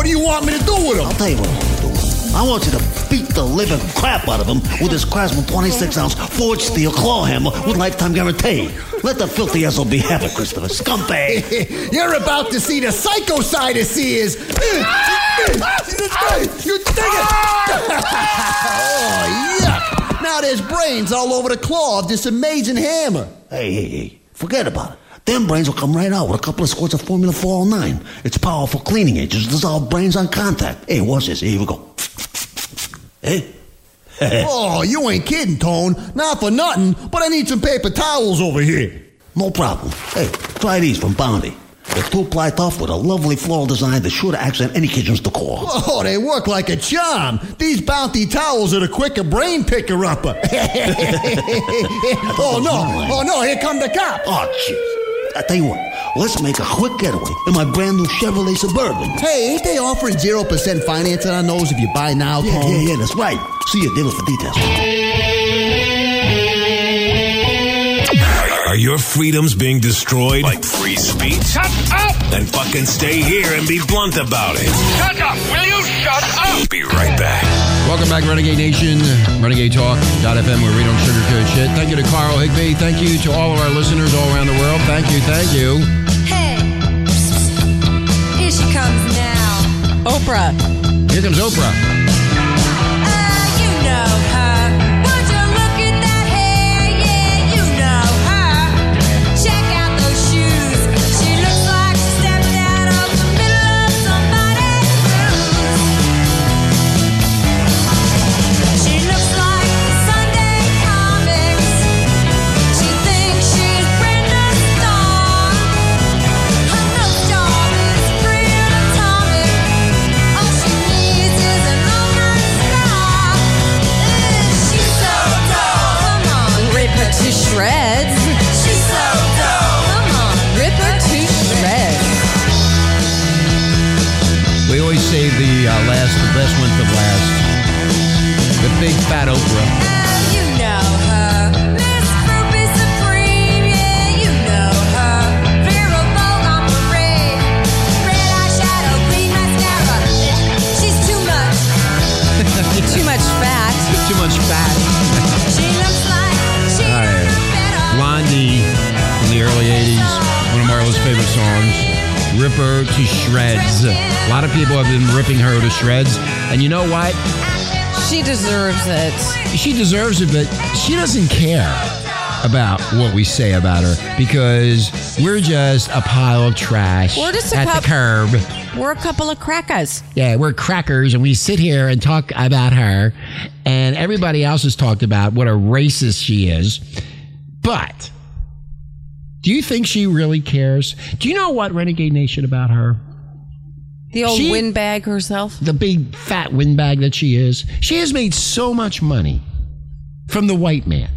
do you want me to do with him? I'll tell you what I want to do. I want you to beat the living crap out of him with this Craftsman 26 ounce forged steel claw hammer with lifetime guarantee. Let the filthy SOB have it, Christopher. Scumbag. (laughs) You're about to see the psycho side of Sears. you dig it? oh, yuck. Now there's brains all over the claw of this amazing hammer. Hey, hey, hey. Forget about it. Them brains will come right out with a couple of squirts of Formula 409. It's powerful cleaning agents to dissolve brains on contact. Hey, watch this. Here we go. Hey? (laughs) oh, you ain't kidding, Tone. Not for nothing, but I need some paper towels over here. No problem. Hey, try these from Bounty. They're two-ply tough with a lovely floral design that's sure to accent any kitchen's decor. Oh, they work like a charm. These bounty towels are the quicker brain picker upper. (laughs) (laughs) oh no! Oh no! Here come the cops. Oh, jeez. I tell you what, let's make a quick getaway in my brand new Chevrolet Suburban. Hey, ain't they offering zero percent financing on those if you buy now, Yeah, yeah, yeah, that's right. See you, dealer for details. Are your freedoms being destroyed? Like free speech? Shut up! Then fucking stay here and be blunt about it. Shut up! Will you shut up? Be right back. Welcome back, Renegade Nation, Renegade Talk.fm, where we don't sugarcoat shit. Thank you to Carl Higbie. Thank you to all of our listeners all around the world. Thank you, thank you. Hey, here she comes now. Oprah. Here comes Oprah. Last, the best one for last. The big fat Oprah. You know her. Miss Groupie Supreme, yeah, you know her. Vera on parade. Red eyeshadow, green mascara. She's too much. (laughs) Too much fat. Too much fat. She looks like she All right. Blondie in the early 80s, one of Marla's favorite songs. Rip her to shreds. A lot of people have been ripping her to shreds. And you know what? She deserves it. She deserves it, but she doesn't care about what we say about her because we're just a pile of trash We're just a at cup- the curb. We're a couple of crackers. Yeah, we're crackers and we sit here and talk about her, and everybody else has talked about what a racist she is. But do you think she really cares? Do you know what Renegade Nation about her? The old She- windbag herself. The big fat windbag that she is. She has made so much money from the white man.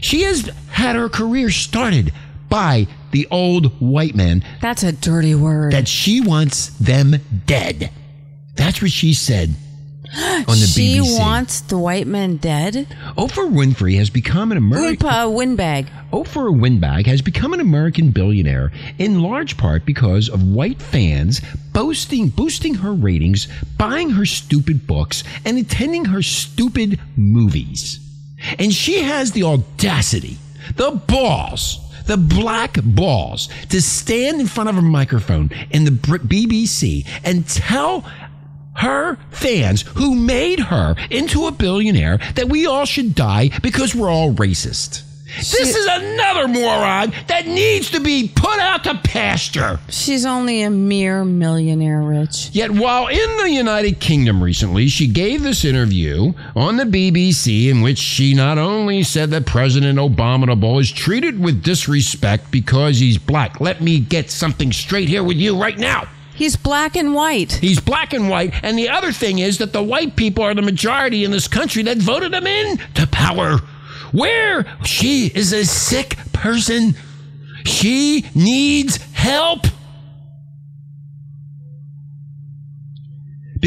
She has had her career started by the old white man That's a dirty word. that she wants them dead. That's what she said. (gasps) on the she BBC. wants the white men dead. Oprah Winfrey has become an American. Oompa windbag. Oprah Winbag has become an American billionaire in large part because of white fans boasting, boosting her ratings, buying her stupid books, and attending her stupid movies. And she has the audacity, the balls, the black balls to stand in front of a microphone in the BBC and tell her fans who made her into a billionaire that we all should die because we're all racist. This is another moron that needs to be put out to pasture. She's only a mere millionaire, Rich. Yet, while in the United Kingdom recently, she gave this interview on the BBC in which she not only said that President Abominable is treated with disrespect because he's black. Let me get something straight here with you right now. He's black and white. He's black and white. And the other thing is that the white people are the majority in this country that voted him in to power. Where she is a sick person. She needs help.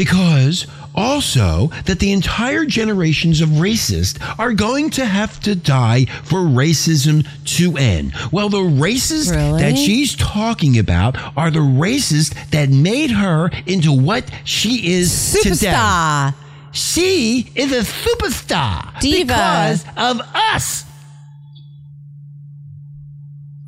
Because also that the entire generations of racists are going to have to die for racism to end. Well, the racists Really? that she's talking about are the racists that made her into what she is today. Superstar. She is a superstar Diva. because of us.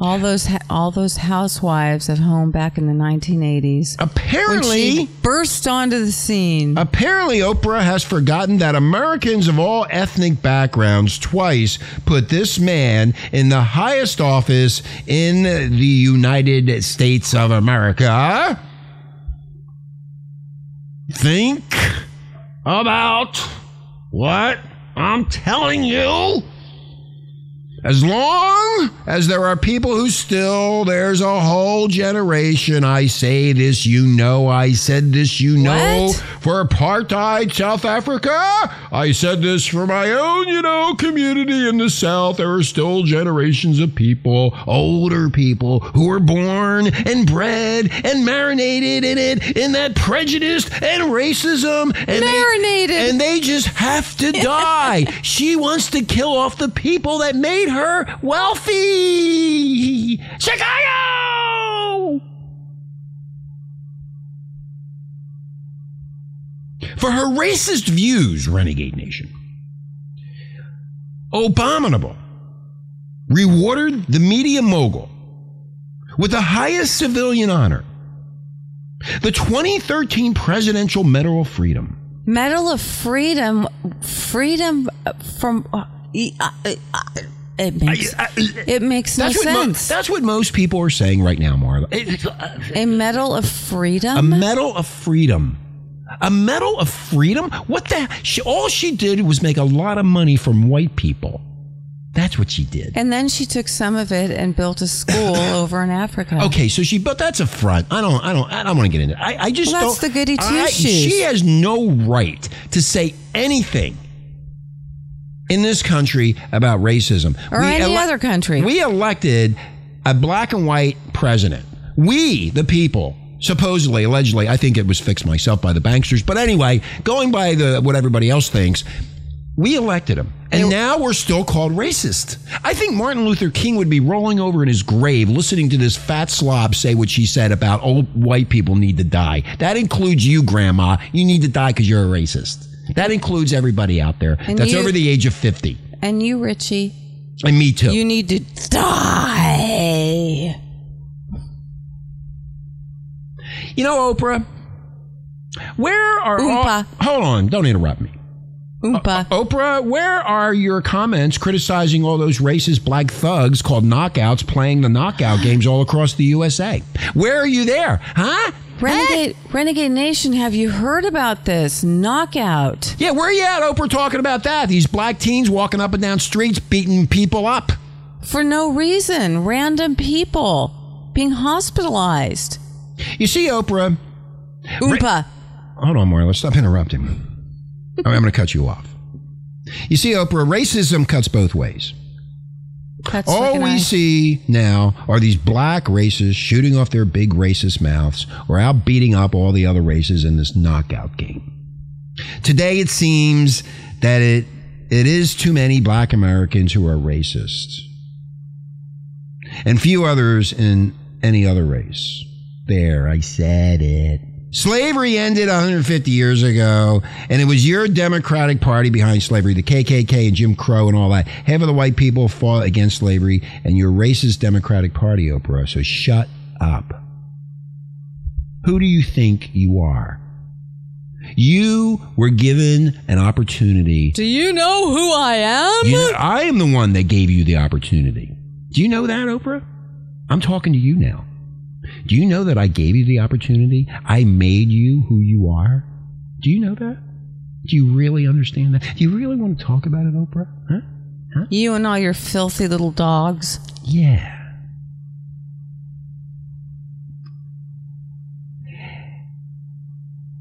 All those all those housewives at home back in the 1980s. when Apparently, she burst onto the scene. Apparently, Oprah has forgotten that Americans of all ethnic backgrounds twice put this man in the highest office in the United States of America. Think about what I'm telling you. As long as there are people who still, there's a whole generation. I say this, you know, I said this, you know, What? for apartheid South Africa. I said this for my own, you know, community in the South. There are still generations of people, older people, who were born and bred and marinated in it, in that prejudice and racism. And Marinated. They, and they just have to (laughs) die. she wants to kill off the people that made her wealthy. Chicago! For her racist views, Renegade Nation, Abominable rewarded the media mogul with the highest civilian honor, the 2013 Presidential Medal of Freedom. Medal of Freedom, freedom from. Uh, uh, uh, it makes it makes no That's what, mo- sense. that's what most people are saying right now, Marla. It- uh, uh, a Medal of Freedom. A Medal of Freedom. A Medal of Freedom? What the? She, all she did was make a lot of money from white people. That's what she did. and then she took some of it and built a school (laughs) over in Africa. Okay, so she, but that's a front. I don't, I don't, I don't want to get into. It. I, I just Well, that's don't. the goody two I- shoes. She has no right to say anything in this country about racism Or any other country. We elected a black and white president. We, the people. Supposedly, allegedly, I think it was fixed myself by the banksters. But anyway, going by the what everybody else thinks, we elected him. And now we're still called racist. I think Martin Luther King would be rolling over in his grave listening to this fat slob say what she said about old white people need to die. That includes you, Grandma. You need to die because you're a racist. That includes everybody out there And that's you- over the age of 50. And you, Richie, And me too. you need to die. You know, Oprah, where are all, Oompa. hold on, don't interrupt me. Oompa. Oprah, where are your comments criticizing all those racist black thugs called knockouts playing the knockout games all across the USA? Where are you there? Huh? Renegade, eh! Renegade Nation, have you heard about this knockout? Yeah, where are you at, Oprah, talking about that? These black teens walking up and down streets beating people up. For no reason, random people being hospitalized. You see, Oprah. Oompa. Hold on, Marla. Stop interrupting me. I'm going to cut you off. You see, Oprah, racism cuts both ways. That's All we see now are these black racists shooting off their big racist mouths or out beating up all the other races in this knockout game. Today it seems that it it is too many black Americans who are racist. And few others in any other race. There, I said it. Slavery ended 150 years ago, and it was your Democratic Party behind slavery, the KKK and Jim Crow and all that. Half of the white people fought against slavery, and your racist Democratic Party, Oprah. So shut up. Who do you think you are? You were given an opportunity. Do you know who I am? You know, I am the one that gave you the opportunity. Do you know that, Oprah? I'm talking to you now. Do you know that I gave you the opportunity? I made you who you are? Do you know that? Do you really understand that? Do you really want to talk about it, Oprah? Huh? You and all your filthy little dogs. Yeah.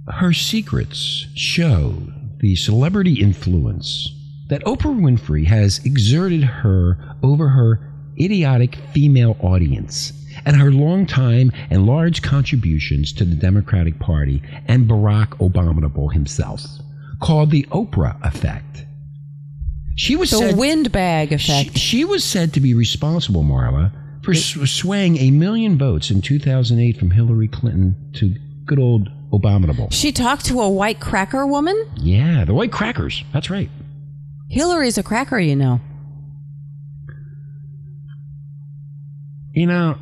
Her secrets show the celebrity influence that Oprah Winfrey has exerted her over her idiotic female audience and her long time and large contributions to the Democratic Party and Barack Obama himself, called the Oprah effect. She was The said, windbag effect. She, she was said to be responsible, Marla, for sw- swaying a million votes in 2008 from Hillary Clinton to good old Abominable. She talked to a white cracker woman? Yeah, the white crackers. That's right. Hillary's a cracker, you know. You know,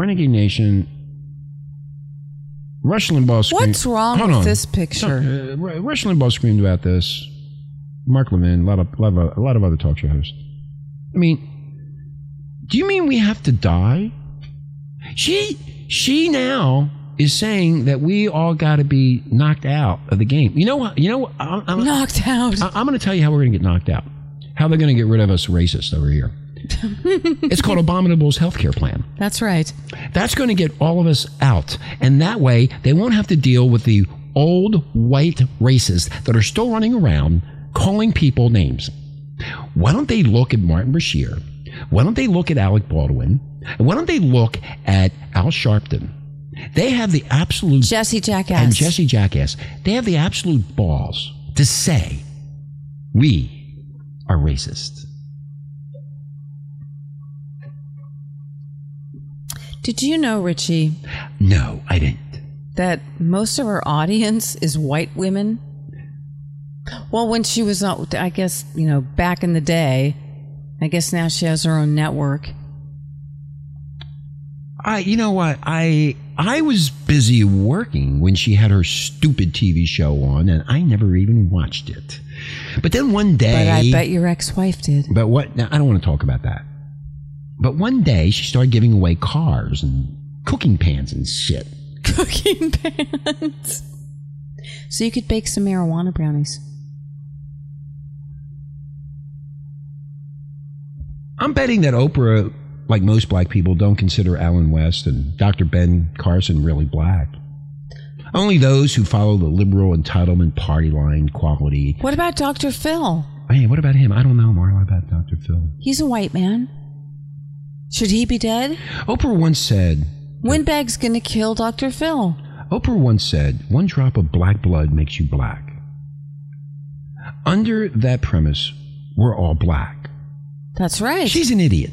Renegade Nation. Rush Limbaugh screamed. What's wrong Hold with on. this picture? So, uh, Ru- Rush Limbaugh screamed about this. Mark Levin, a lot of, lot of a lot of other talk show hosts. I mean, do you mean we have to die? She she now is saying that we all got to be knocked out of the game. You know what? You know what? I'm, I'm, knocked out. I, I'm going to tell you how we're going to get knocked out. How they're going to get rid of us racist over here. It's called Abominable's healthcare plan. That's right. That's going to get all of us out. And that way, they won't have to deal with the old white racists that are still running around calling people names. Why don't they look at Martin Bashir? Why don't they look at Alec Baldwin? And why don't they look at Al Sharpton? They have the absolute Jesse Jackass. and Jesse Jackass. They have the absolute balls to say we are racist. Did you know, Richie, No, I didn't. that most of her audience is white women? Well, when she was, uh, I guess, you know, back in the day, I guess now she has her own network. I, you know what? I I was busy working when she had her stupid TV show on, and I never even watched it. But then one day, But I bet your ex wife did. But what? Now, I don't want to talk about that. But one day, she started giving away cars and cooking pans and shit. (laughs) Cooking pans. So you could bake some marijuana brownies. I'm betting that Oprah, like most black people, don't consider Allen West and Dr. Ben Carson really black. Only those who follow the liberal entitlement party line quality. What about Dr. Phil? Hey, what about him? I don't know, Marla, about Dr. Phil. He's a white man. Should he be dead? Oprah once said, Windbag's gonna kill Dr. Phil. Oprah once said, one drop of black blood makes you black. Under that premise, we're all black. That's right. She's an idiot.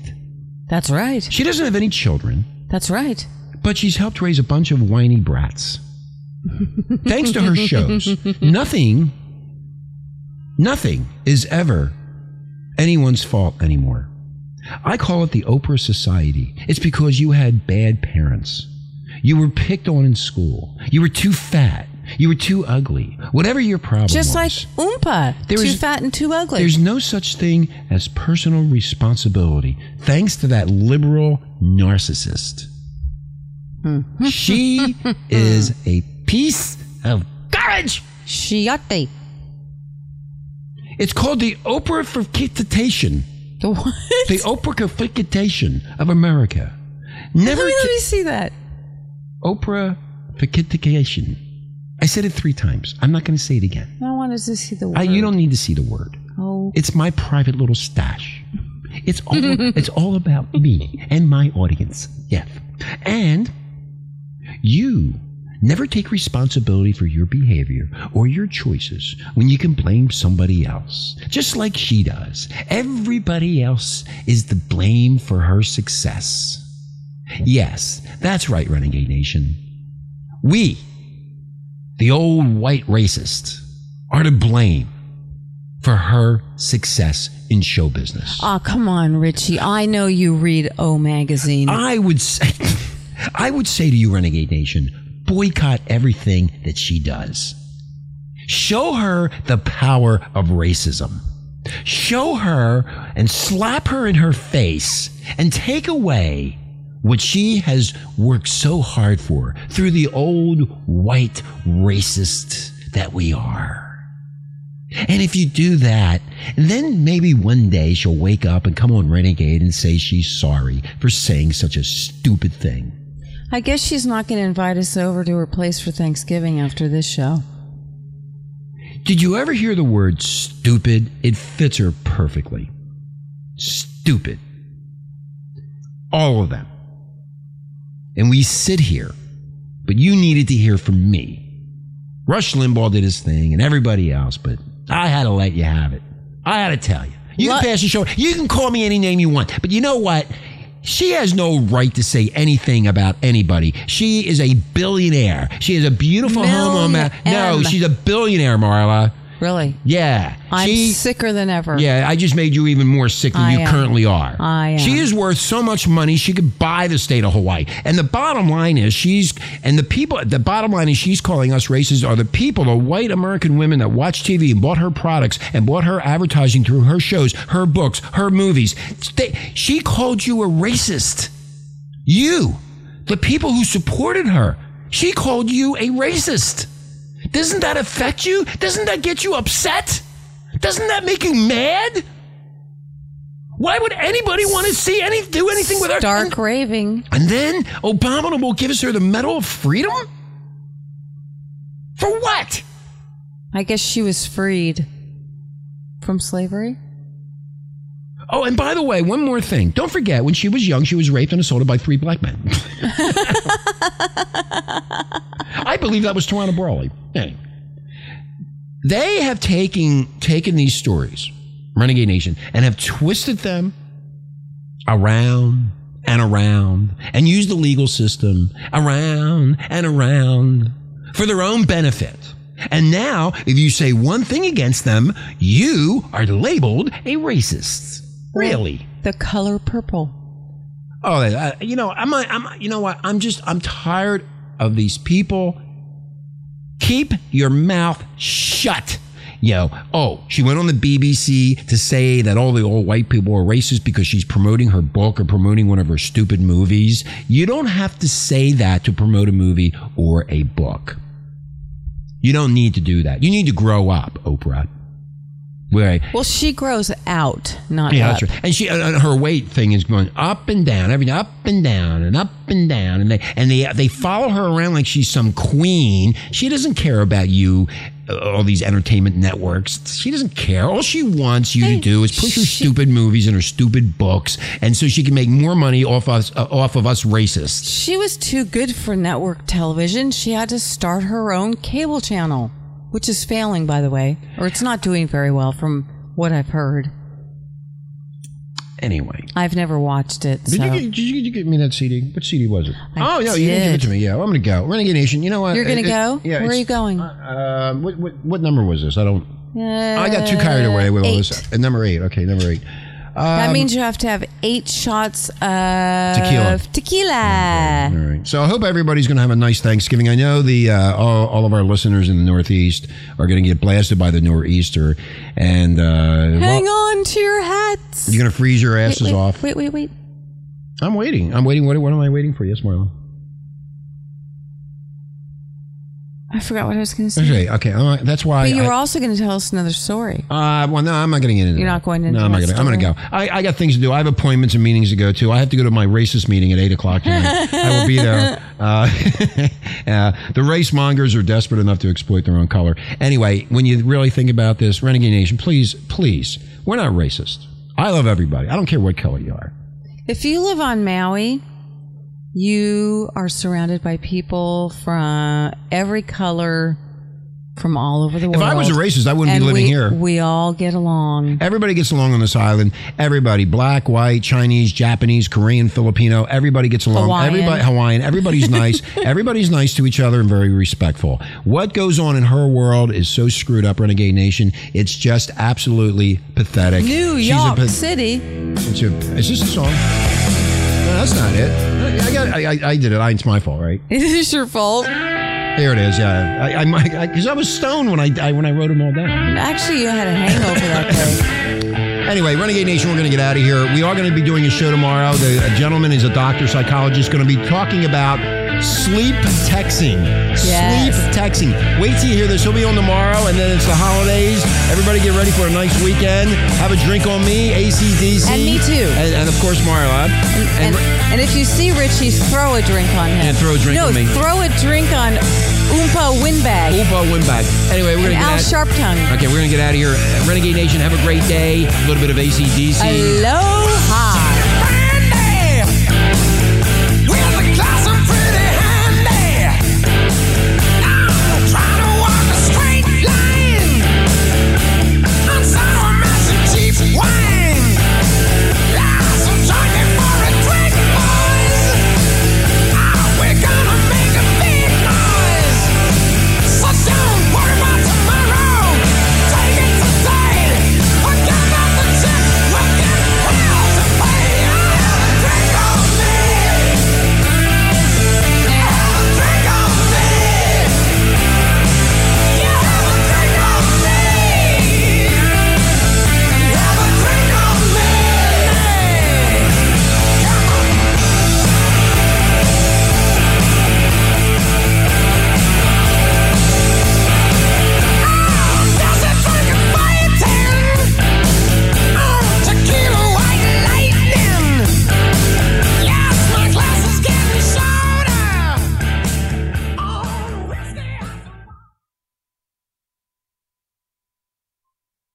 That's right. She doesn't have any children, That's right. but she's helped raise a bunch of whiny brats. (laughs) Thanks to her shows, nothing, nothing is ever anyone's fault anymore. I call it the Oprah Society. It's because you had bad parents. You were picked on in school. You were too fat. You were too ugly. Whatever your problem Just like. Oompa. Too is- fat and too ugly. There's no such thing as personal responsibility, thanks to that liberal narcissist. Hmm. she (laughs) is a piece of garbage. She Shiote. It's called the Oprah-fication. (laughs) The what? The Oprah-fication of America. Never Let me, let me see that. Oprah-fication. I said it three times. I'm not going to say it again. I wanted to see the word. I, you don't need to see the word. Oh. It's my private little stash. It's all (laughs) it's all about me and my audience. Yes. And you Never take responsibility for your behavior or your choices when you can blame somebody else, just like she does. Everybody else is the blame for her success. Yes, that's right, Renegade Nation. We, the old white racists, are to blame for her success in show business. Oh, come on, Richie. I know you read O Magazine. I would say, (laughs) I would say to you, Renegade Nation, boycott everything that she does. Show her the power of racism. Show her and slap her in her face and take away what she has worked so hard for through the old white racist that we are. And if you do that, then maybe one day she'll wake up and come on Renegade and say she's sorry for saying such a stupid thing. I guess she's not going to invite us over to her place for Thanksgiving after this show. Did you ever hear the word stupid? It fits her perfectly. Stupid. All of them. And we sit here, but you needed to hear from me. Rush Limbaugh did his thing and everybody else, but I had to let you have it. I had to tell you. You can pass the show. You can call me any name you want. But you know what? She has no right to say anything about anybody. She is a billionaire. She has a beautiful home on Ma- No, she's a billionaire, Marla. Really? Yeah. I'm She- sicker than ever. yeah, I just made you even more sick than I you am. currently are. I am. She is worth so much money she could buy the state of Hawaii. And the bottom line is she's and the people the bottom line is she's calling us racist are the people, the white American women that watch TV and bought her products and bought her advertising through her shows, her books, her movies. They, she called you a racist. You, the people who supported her, she called you a racist. Doesn't that affect you? Doesn't that get you upset? Doesn't that make you mad? Why would anybody want to see any do anything with her? Dark raving. And then Obama will give us her the Medal of Freedom? For what? I guess she was freed from slavery. Oh, and by the way, one more thing. Don't forget, when she was young, she was raped and assaulted by three black men. (laughs) I believe that was Tawana Brawley. Anyway. They have taken taken these stories, Renegade Nation, and have twisted them around and around and used the legal system around and around for their own benefit. And now, if you say one thing against them, you are labeled a racist. Really? The color purple. Oh, you know, I'm, I'm, you know what? I'm just, I'm tired of these people. Keep your mouth shut. Know, oh, she went on the BBC to say that all the old white people are racist because she's promoting her book or promoting one of her stupid movies. You don't have to say that to promote a movie or a book. You don't need to do that. You need to grow up, Oprah. Right. Well, she grows out, not Yeah, up. that's right. And she, uh, uh, her weight thing is going up and down, everything up and down and up and down, and they and they they follow her around like she's some queen. She doesn't care about you, uh, all these entertainment networks. She doesn't care. All she wants you to do is push her stupid movies and her stupid books, and so she can make more money off us uh, off of us racists. She was too good for network television. She had to start her own cable channel, which is failing, by the way, or it's not doing very well from what I've heard. Anyway. I've never watched it. Did, so. you, get- did you, did you get me that CD? What CD was it? I oh, no, you didn't give it to me. Yeah, I'm going to go. Renegade Nation, you know what? You're gonna It- it- go? yeah, Where are it's- you going? Uh, what, what, what number was this? I don't. I got too Uh, carried away with all this. Uh, number eight. Okay, number eight. That Um, means you have to have eight shots of Tequila. tequila. All right. So I hope everybody's going to have a nice Thanksgiving. I know the uh, all, all of our listeners in the Northeast are going to get blasted by the nor'easter, and uh, Hang well, on to your hats. you're going to freeze your asses wait, wait, off. Wait, wait, wait. I'm waiting. I'm waiting. What, what am I waiting for? Yes, Marlon. I forgot what I was going to say. Okay. Okay. all right, That's why. But you I, were also going to tell us another story. Uh, well, no, I'm not going to get into that. You're that. not going into No, I'm not going to. I'm going to go. I, I got things to do. I have appointments and meetings to go to. I have to go to my racist meeting at 8 o'clock tonight. I will be (laughs) there. Uh, (laughs) uh, the race mongers are desperate enough to exploit their own color. Anyway, when you really think about this, Renegade Nation, please, please, we're not racist. I love everybody. I don't care what color you are. If you live on Maui, You are surrounded by people from every color from all over the world. If I was a racist, I wouldn't be living we- here. We all get along. Everybody gets along on this island. Everybody, black, white, Chinese, Japanese, Korean, Filipino, everybody gets along. Hawaiian. Everybody Hawaiian, everybody's nice. (laughs) everybody's nice to each other and very respectful. What goes on in her world is so screwed up, Renegade Nation. It's just absolutely pathetic. New She's York pa- City. it's a- is this a song? That's not it. I, got, I, I, I did it. I, it's my fault, right? It (laughs) is your fault. Here it is. Yeah, I, I, might because I, was stoned when I, I when I wrote them all down. Actually, you had a hangover that day. (laughs) Anyway, Renegade Nation, we're going to get out of here. We are going to be doing a show tomorrow. The a gentleman is a doctor, psychologist, going to be talking about sleep texting. Yes. Sleep texting. Wait till you hear this. He'll be on tomorrow, and then it's the holidays. Everybody get ready for a nice weekend. Have a drink on me, ACDC. And me too. And, and of course, Marla. And, and if you see Richie, throw a drink on him. Yeah, throw a drink no, on me. throw a drink on Oompa Windbag. Oompa Windbag. Anyway, we're going to Al get out. Sharptongue. Okay, we're going to get out of here. Renegade Nation, have a great day. A little bit of ACDC. Hello.